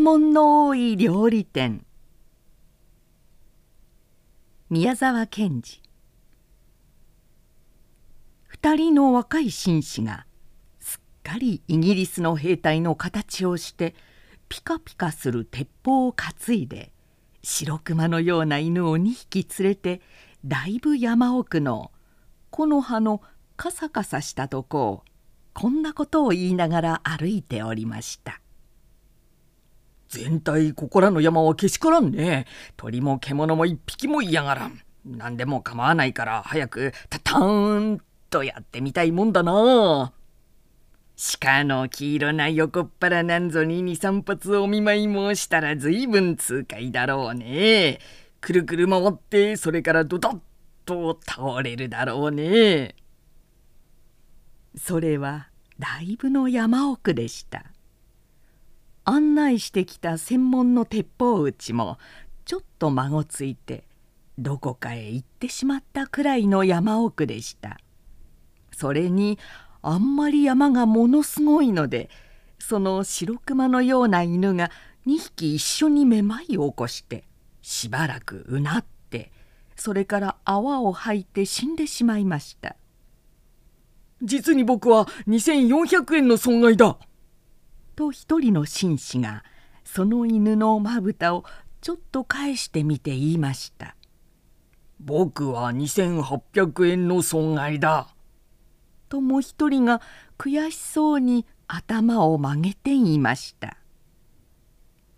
問の多い料理店。宮沢賢治。二人の若い紳士がすっかりイギリスの兵隊の形をしてピカピカする鉄砲を担いで白熊のような犬を2匹連れてだいぶ山奥の木の葉のカサカサしたとこをこんなことを言いながら歩いておりました。全体ここらの山はけしからんね。鳥も獣も一匹も嫌がらん。何でも構わないから早くタターンとやってみたいもんだな。鹿の黄色な横っ腹なんぞに23発お見舞い申したら随分痛快だろうね。くるくる回ってそれからドドッと倒れるだろうね。それはだいぶの山奥でした。案内してきた専門の鉄砲撃ちもちょっと孫ついてどこかへ行ってしまったくらいの山奥でしたそれにあんまり山がものすごいのでその白熊のような犬が2匹一緒にめまいを起こしてしばらくうなってそれから泡を吐いて死んでしまいました実に僕は2400円の損害だ。と一人の紳士がその犬のまぶたをちょっと返してみて言いました。僕は2800円の損害だ。ともう一人が悔しそうに頭を曲げて言いました。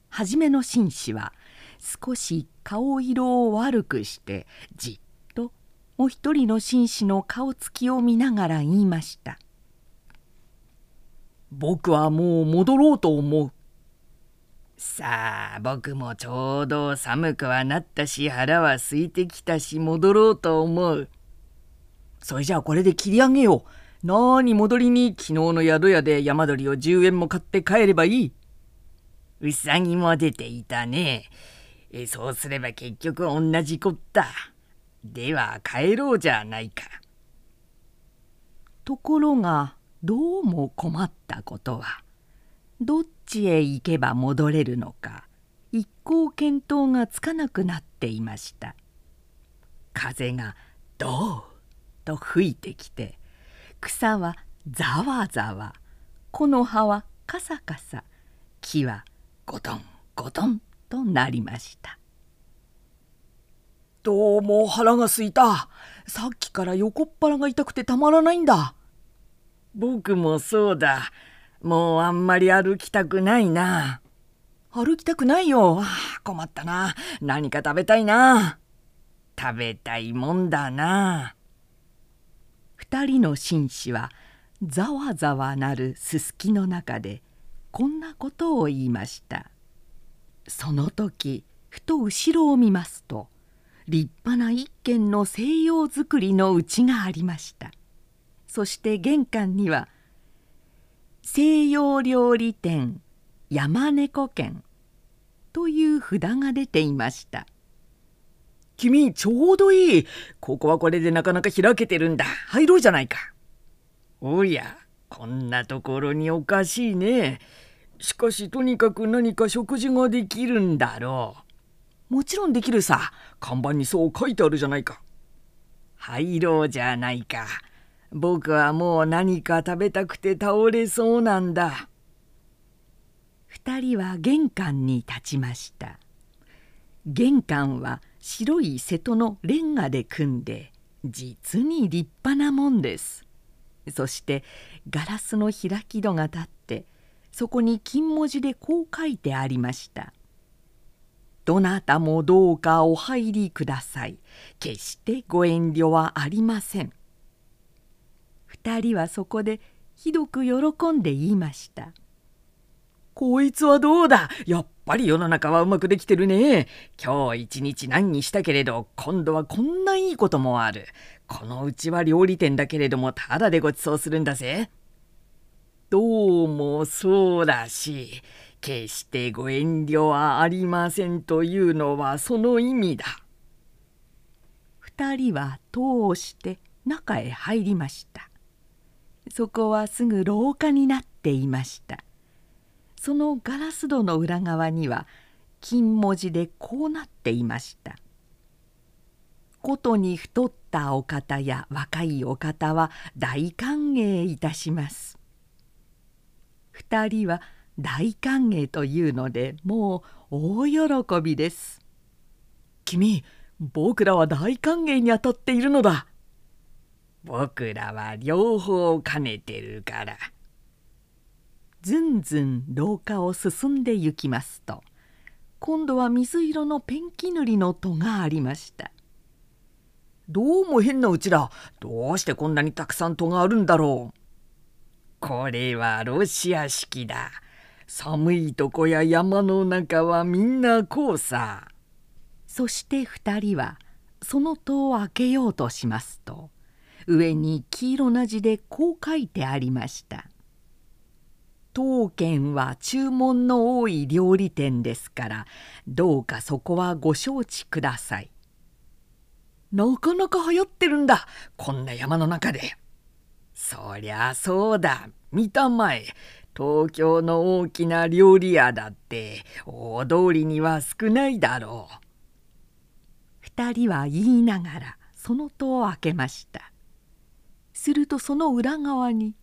はじめの紳士は少し顔色を悪くしてじっお一人の紳士の顔つきを見ながら言いました「僕はもう戻ろうと思う」さあ僕もちょうど寒くはなったし腹は空いてきたし戻ろうと思う。それじゃあこれで切り上げよう。なーに戻りに昨日の宿屋で山鳥を10円も買って帰ればいい。うさぎも出ていたね。えそうすれば結局同じこった。では帰ろうじゃないか。ところがどうも困ったことはどっちへ行けば戻れるのか一向見当がつかなくなっていました。風がどうと吹いてきて草はざわざわ木の葉はカサカサ木はゴトンゴトンとなりました。どうも腹がすいた。さっきから横っ腹が痛くてたまらないんだ。僕もそうだ。もうあんまり歩きたくないな。歩きたくないよ。困ったな。何か食べたいな。食べたいもんだな。二人の紳士はざわざわなるすすきの中でこんなことを言いました。その時ふと後ろを見ますと立派な一軒の西洋造りの家がありましたそして玄関には「西洋料理店山猫軒」という札が出ていました君ちょうどいいここはこれでなかなか開けてるんだ入ろうじゃないかおやこんなところにおかしいねしかしとにかく何か食事ができるんだろうもちろんできるさ。看板にそう書いてあるじゃないか。入ろうじゃないか。僕はもう何か食べたくて倒れそうなんだ。二人は玄関に立ちました。玄関は白い瀬戸のレンガで組んで実に立派なもんです。そしてガラスの開き戸が立ってそこに金文字でこう書いてありました「どなたもどうかお入りください。決してご遠慮はありません。二人はそこでひどく喜んで言いました。こいつはどうだ？やっぱり世の中はうまくできてるね。今日一日何にしたけれど、今度はこんないいこともある。このうちは料理店だけれども、ただでごちそうするんだぜ。どうもそうだし、決してご遠慮はありませんというのはその意味だ。二人は通して中へ入りました。そこはすぐ廊下になっていました。そのガラス戸の裏側には金文字でこうなっていました「ことに太ったお方や若いお方は大歓迎いたします」二人は大歓迎というのでもう大喜びです。君僕らは大歓迎にあたっているのだ。僕らは両方兼ねてるから。ずんずん廊下を進んで行きますと今度は水色のペンキ塗りの戸がありました。どうも変なうちだ。どうしてこんなにたくさん戸があるんだろう。これはロシア式だ。寒いとこや山の中はみんなこうさ。そして2人はその戸を開けようとしますと上に黄色な字でこう書いてありました「当軒は注文の多い料理店ですからどうかそこはご承知ください」なかなか流行ってるんだこんな山の中で。そりゃそうだ見たまえ東京の大きな料理屋だって大通りには少ないだろう。二人は言いながらその戸を開けましたするとその裏側に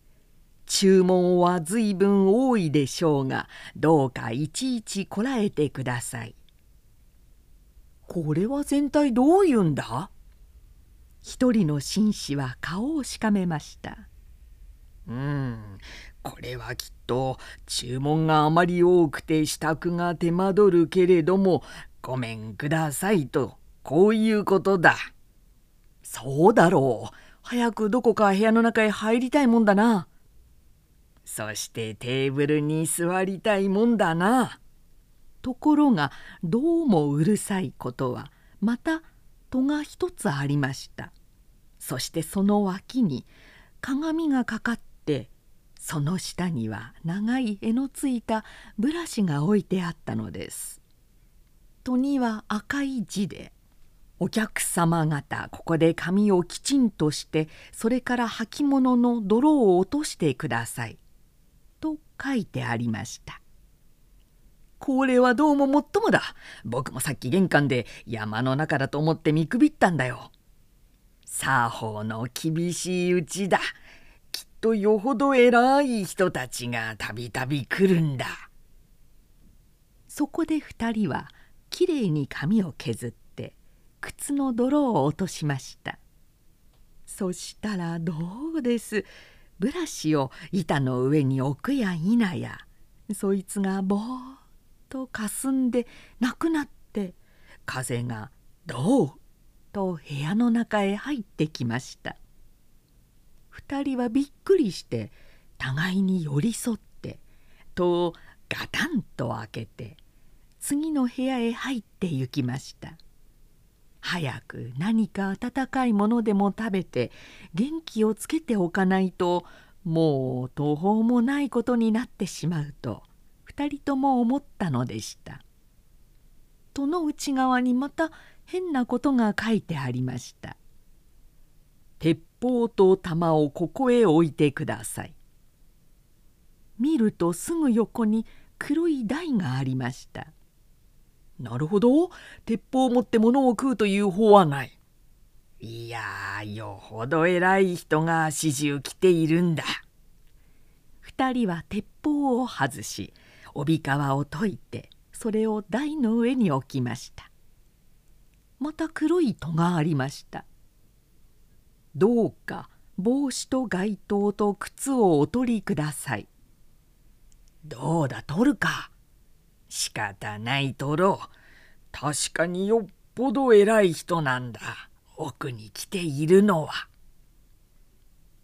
「注文は随分多いでしょうがどうかいちいちこらえてください」これは全体どういうんだ？一人の紳士は顔をしかめましたうんこれはきっと注文があまり多くて支度が手間取るけれどもごめんくださいとこういうことだ。そうだろう。早くどこか部屋の中へ入りたいもんだな。そしてテーブルに座りたいもんだな。ところがどうもうるさいことはまた戸が一つありました。そしてその脇に鏡がかかってその下には長い柄のついたブラシが置いてあったのです。戸には赤い字で「お客様方ここで紙をきちんとしてそれから履物の泥を落としてください」と書いてありました。これはどうももっともだ。僕もさっき玄関で山の中だと思って見くびったんだよ。作法の厳しいうちだ。きっとよほど偉い人たちがたびたび来るんだ。そこで二人はきれいに髪を削って靴の泥を落としました。そしたらどうです？ブラシを板の上に置くや否や。そいつがぼーっとかすんでなくなって風がどう？と部屋の中へ入ってきました。二人はびっくりして互いに寄り添って戸をガタンと開けて次の部屋へ入って行きました。早く何か温かいものでも食べて元気をつけておかないともう途方もないことになってしまうと2人とも思ったのでした。戸の内側にまた変なことが書いてありました「鉄砲と弾をここへ置いてください」見るとすぐ横に黒い台がありました。なるほど。鉄砲を持って物を食うという方はない。いやよほど偉い人が始終来ているんだ。二人は鉄砲を外し帯皮を解いてそれを台の上に置きました。また黒い戸がありました。どうか帽子と街灯と靴をお取りください。どうだ取るか。仕方ないとろう。確かによっぽど偉い人なんだ。奥に来ているのは。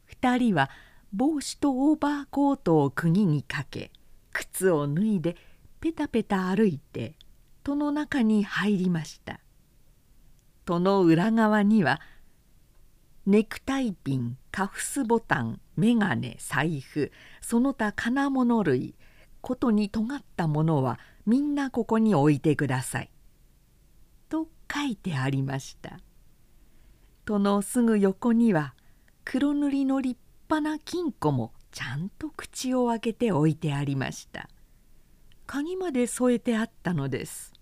二人は帽子とオーバーコートを釘にかけ靴を脱いでペタペタ歩いて戸の中に入りました戸の裏側にはネクタイピンカフスボタン眼鏡財布その他金物類ことに尖ったものはみんなここに置いてください」と書いてありました。戸のすぐ横には黒塗りの立派な金庫もちゃんと口を開けて置いてありました。鍵まで添えてあったのです。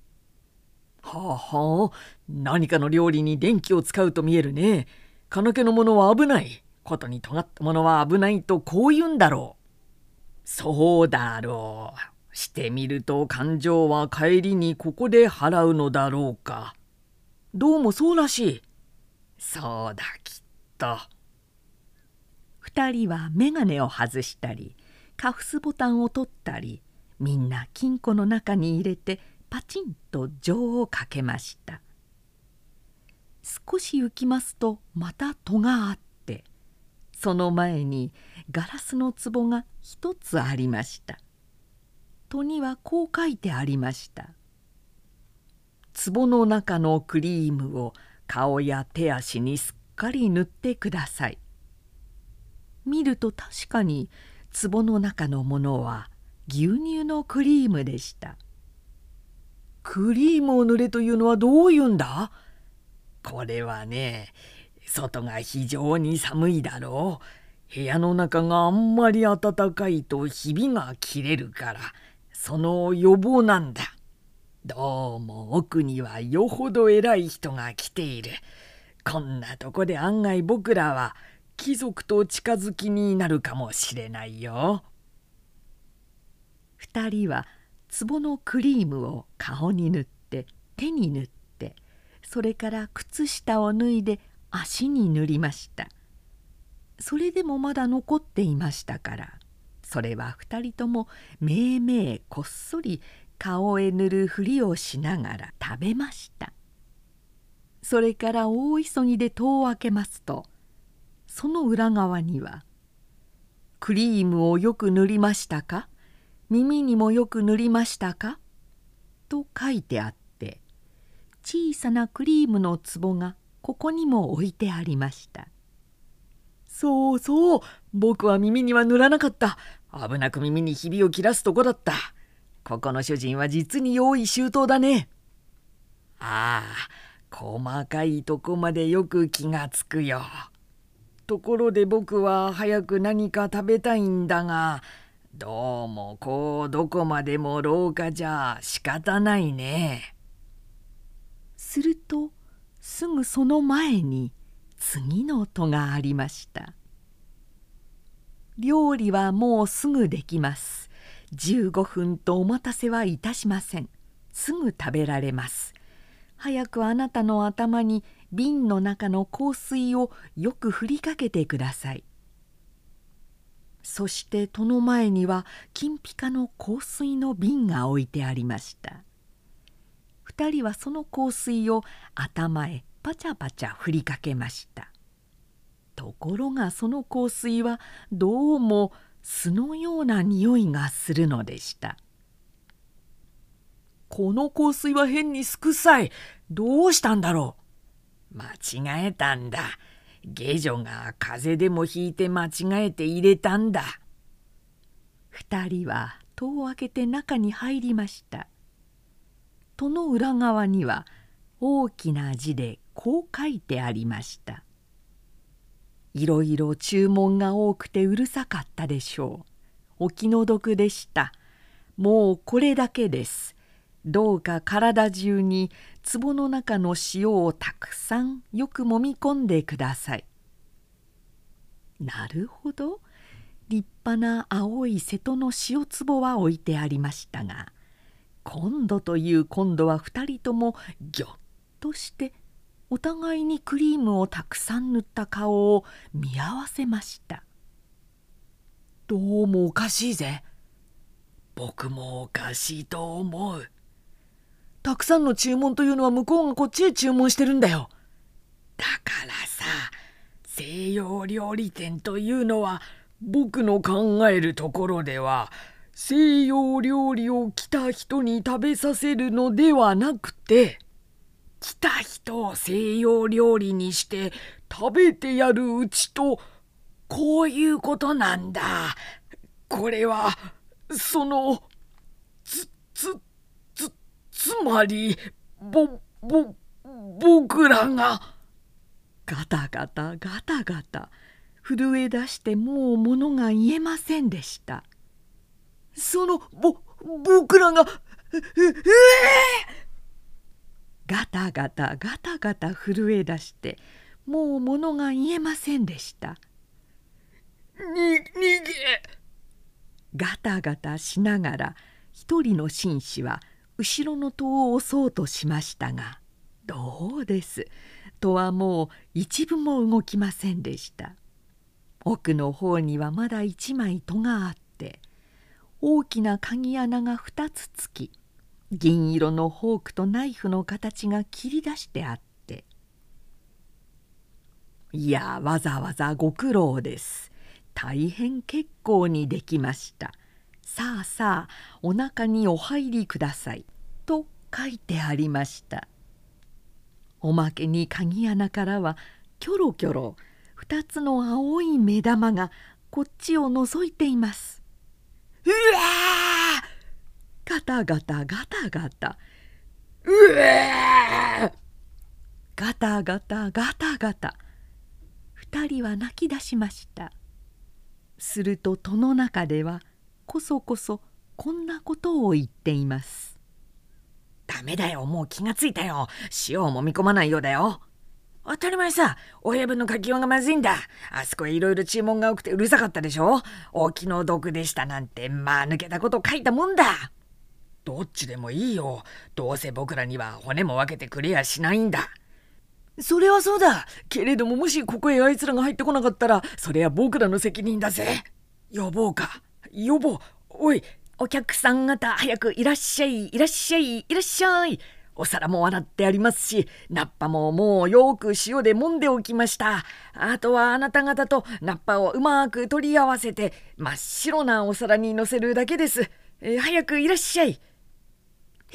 はあはあ何かの料理に電気を使うと見えるね。金気のものは危ない。ことに尖ったものは危ないとこう言うんだろう。そうだろう。してみると感情は帰りにここで払うのだろうか。どうもそうらしい。そうだきっと。2人は眼鏡を外したりカフスボタンを取ったりみんな金庫の中に入れてパチンと錠をかけました。少し行きますとまた戸があってその前にガラスの壺が一つありました。戸にはこう書いてありました「壺の中のクリームを顔や手足にすっかり塗ってください」見ると確かに壺の中のものは牛乳のクリームでした。クリームを塗れというのはどういうんだ？これはね外が非常に寒いだろう。部屋の中があんまり暖かいとひびが切れるから。その予防なんだ。どうも奥にはよほど偉い人が来ている。こんなとこで案外僕らは貴族と近づきになるかもしれないよ。2人は壺のクリームを顔に塗って手に塗ってそれから靴下を脱いで足に塗りました。それでもまだ残っていましたから。それは2人ともめいめいこっそり顔へ塗るふりをしながら食べました。それから大急ぎで戸を開けますとその裏側には「クリームをよく塗りましたか？耳にもよく塗りましたか?」と書いてあって小さなクリームの壺がここにも置いてありましたそうそう僕は耳には塗らなかった危なく耳にひびを切らすとこだったここの主人は実に用意周到だねああ細かいとこまでよく気がつくよところで僕は早く何か食べたいんだがどうもこうどこまでも廊下じゃ仕方ないね。するとすぐその前に次の戸がありました。料理はもうすぐできます。15分とお待たせはいたしません。すぐ食べられます。早くあなたの頭に瓶の中の香水をよく振りかけてください。そして戸の前には金ピカの香水の瓶が置いてありました。2人はその香水を頭へパチャパチャ振りかけました。ところがその香水はどうも巣のような匂いがするのでした。この香水は変にすくさい。どうしたんだろう。間違えたんだ。下女が風邪でもひいて間違えて入れたんだ。二人は戸を開けて中に入りました。戸の裏側には大きな字でこう書いてありました。いろいろ注文が多くてうるさかったでしょう。お気の毒でした。もうこれだけです。どうか体中に壺の中の塩をたくさんよくもみ込んでください。なるほど立派な青い瀬戸の塩壺は置いてありましたが今度という今度は2人ともぎょっとしてお互いにクリームをたくさん塗った顔を見合わせました。どうもおかしいぜ。僕もおかしいと思う。たくさんの注文というのは向こうがこっちへ注文してるんだよ。だからさ西洋料理店というのは僕の考えるところでは西洋料理を来た人に食べさせるのではなくて来た人を西洋料理にして食べてやるうちとこういうことなんだ。これはそのつつつつまりぼぼ僕らが。ガタガタガタガタ震え出してもう物が言えませんでしたそのぼ僕らがええガタガタガタガタ震え出してもう物が言えませんでした。に逃げ。ガタガタしながら一人の紳士は後ろの戸を押そうとしましたがどうです。戸はもう一分も動きませんでした。奥の方にはまだ一枚戸があって大きな鍵穴が2つつき銀色のフォークとナイフの形が切り出してあっていやわざわざご苦労です。大変結構にできました。さあさあお腹にお入りください」と書いてありました。おまけに鍵穴からはキョロキョロ2つの青い目玉がこっちを覗いています。うわガタガタガタガタ。うわガタガタガタガタ。2人は泣き出しました。すると戸の中ではこそこそこんなことを言っています「ダメだよもう気がついたよ。塩を揉み込まないようだよ」当たり前さ。親分の書きようがまずいんだ。あそこへいろいろ注文が多くてうるさかったでしょ。お気の毒でしたなんてまあ抜けたこと書いたもんだ。どっちでもいいよ。どうせ僕らには骨も分けてくれやしないんだ。それはそうだ。けれどももしここへあいつらが入ってこなかったらそれは僕らの責任だぜ。呼ぼうか。呼ぼう。おいお客さん方早くいらっしゃい。いらっしゃい。いらっしゃい。お皿も洗ってありますし、ナッパももうよく塩で揉んでおきました。あとはあなた方とナッパをうまく取り合わせて、真っ白なお皿にのせるだけです。えー、早くいらっしゃい。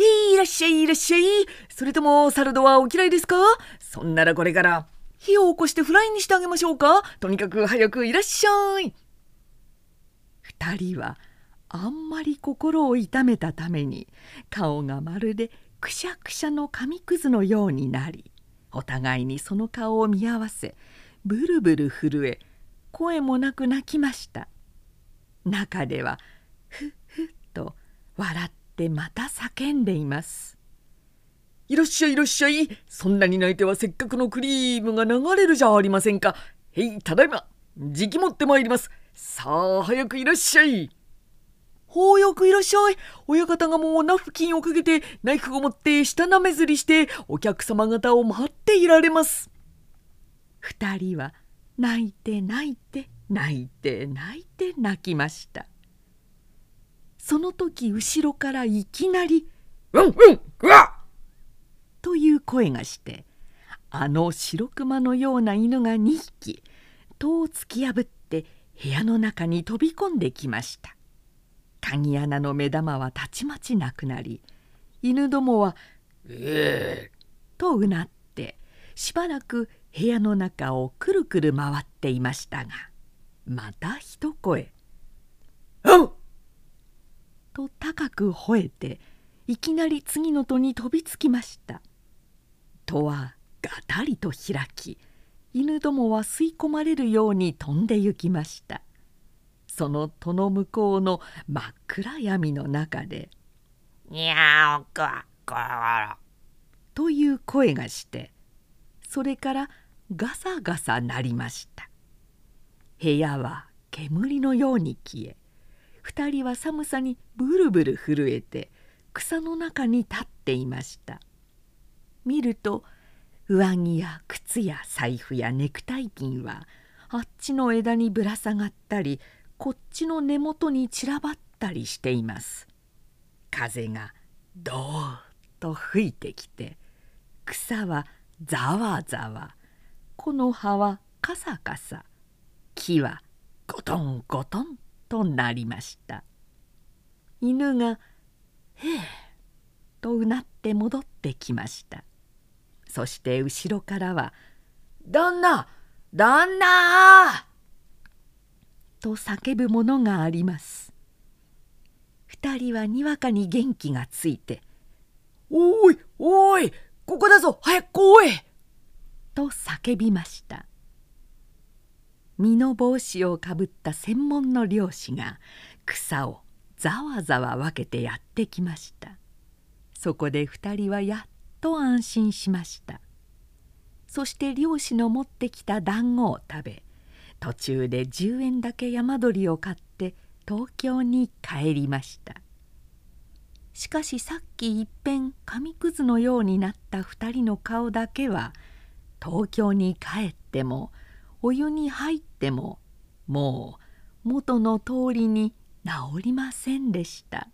いらっしゃいいらっしゃい。それともサルドはお嫌いですか？そんならこれから火を起こしてフライにしてあげましょうか？とにかく早くいらっしゃい。二人はあんまり心を痛めたために顔がまるでくしゃくしゃの紙くずのようになりお互いにその顔を見合わせブルブル震え声もなく泣きました中ではふっふっと笑ってまた叫んでいますいらっしゃいいらっしゃいそんなに泣いてはせっかくのクリームが流れるじゃありませんかへいただいまじき持ってまいりますさあ早くいらっしゃいほうよくいらっしゃい。親方がもうナフキンをかけて、ナイフを持って舌なめずりして、お客様方を待っていられます。二人は泣いて泣いて泣いて泣いて泣きました。その時後ろからいきなり「うんうんうわという声がしてあの白熊のような犬が2匹戸を突き破って部屋の中に飛び込んできました。鍵穴の目玉はたちまちなくなり犬どもは「うえとうなってしばらく部屋の中をくるくる回っていましたがまた一声「うん!」と高く吠えていきなり次の戸に飛びつきました。戸はがたりと開き犬どもは吸い込まれるように飛んで行きました。その戸の向こうの真っ暗闇の中で「にゃおくわころ」という声がしてそれからガサガサ鳴りました。部屋は煙のように消え2人は寒さにブルブル震えて草の中に立っていました。見ると上着や靴や財布やネクタイピンはあっちの枝にぶら下がったりこっちの根元に散らばったりしています。風がどーっと吹いてきて草はざわざわ。木の葉はカサカサ。木はゴトンゴトン。となりました犬が「へえ」とうなって戻ってきましたそして後ろからは「旦那旦那!」と叫ぶものがあります二人はにわかに元気がついて「おいおいここだぞ早く来い!」と叫びました身の帽子をかぶった専門の漁師が草をざわざわ分けてやってきました。そこで2人はやっと安心しました。そして漁師の持ってきた団子を食べ途中で10円だけ山鳥を買って東京に帰りました。しかしさっきいっぺん紙くずのようになった2人の顔だけは東京に帰ってもお湯に入ってももう元の通りに治りませんでした。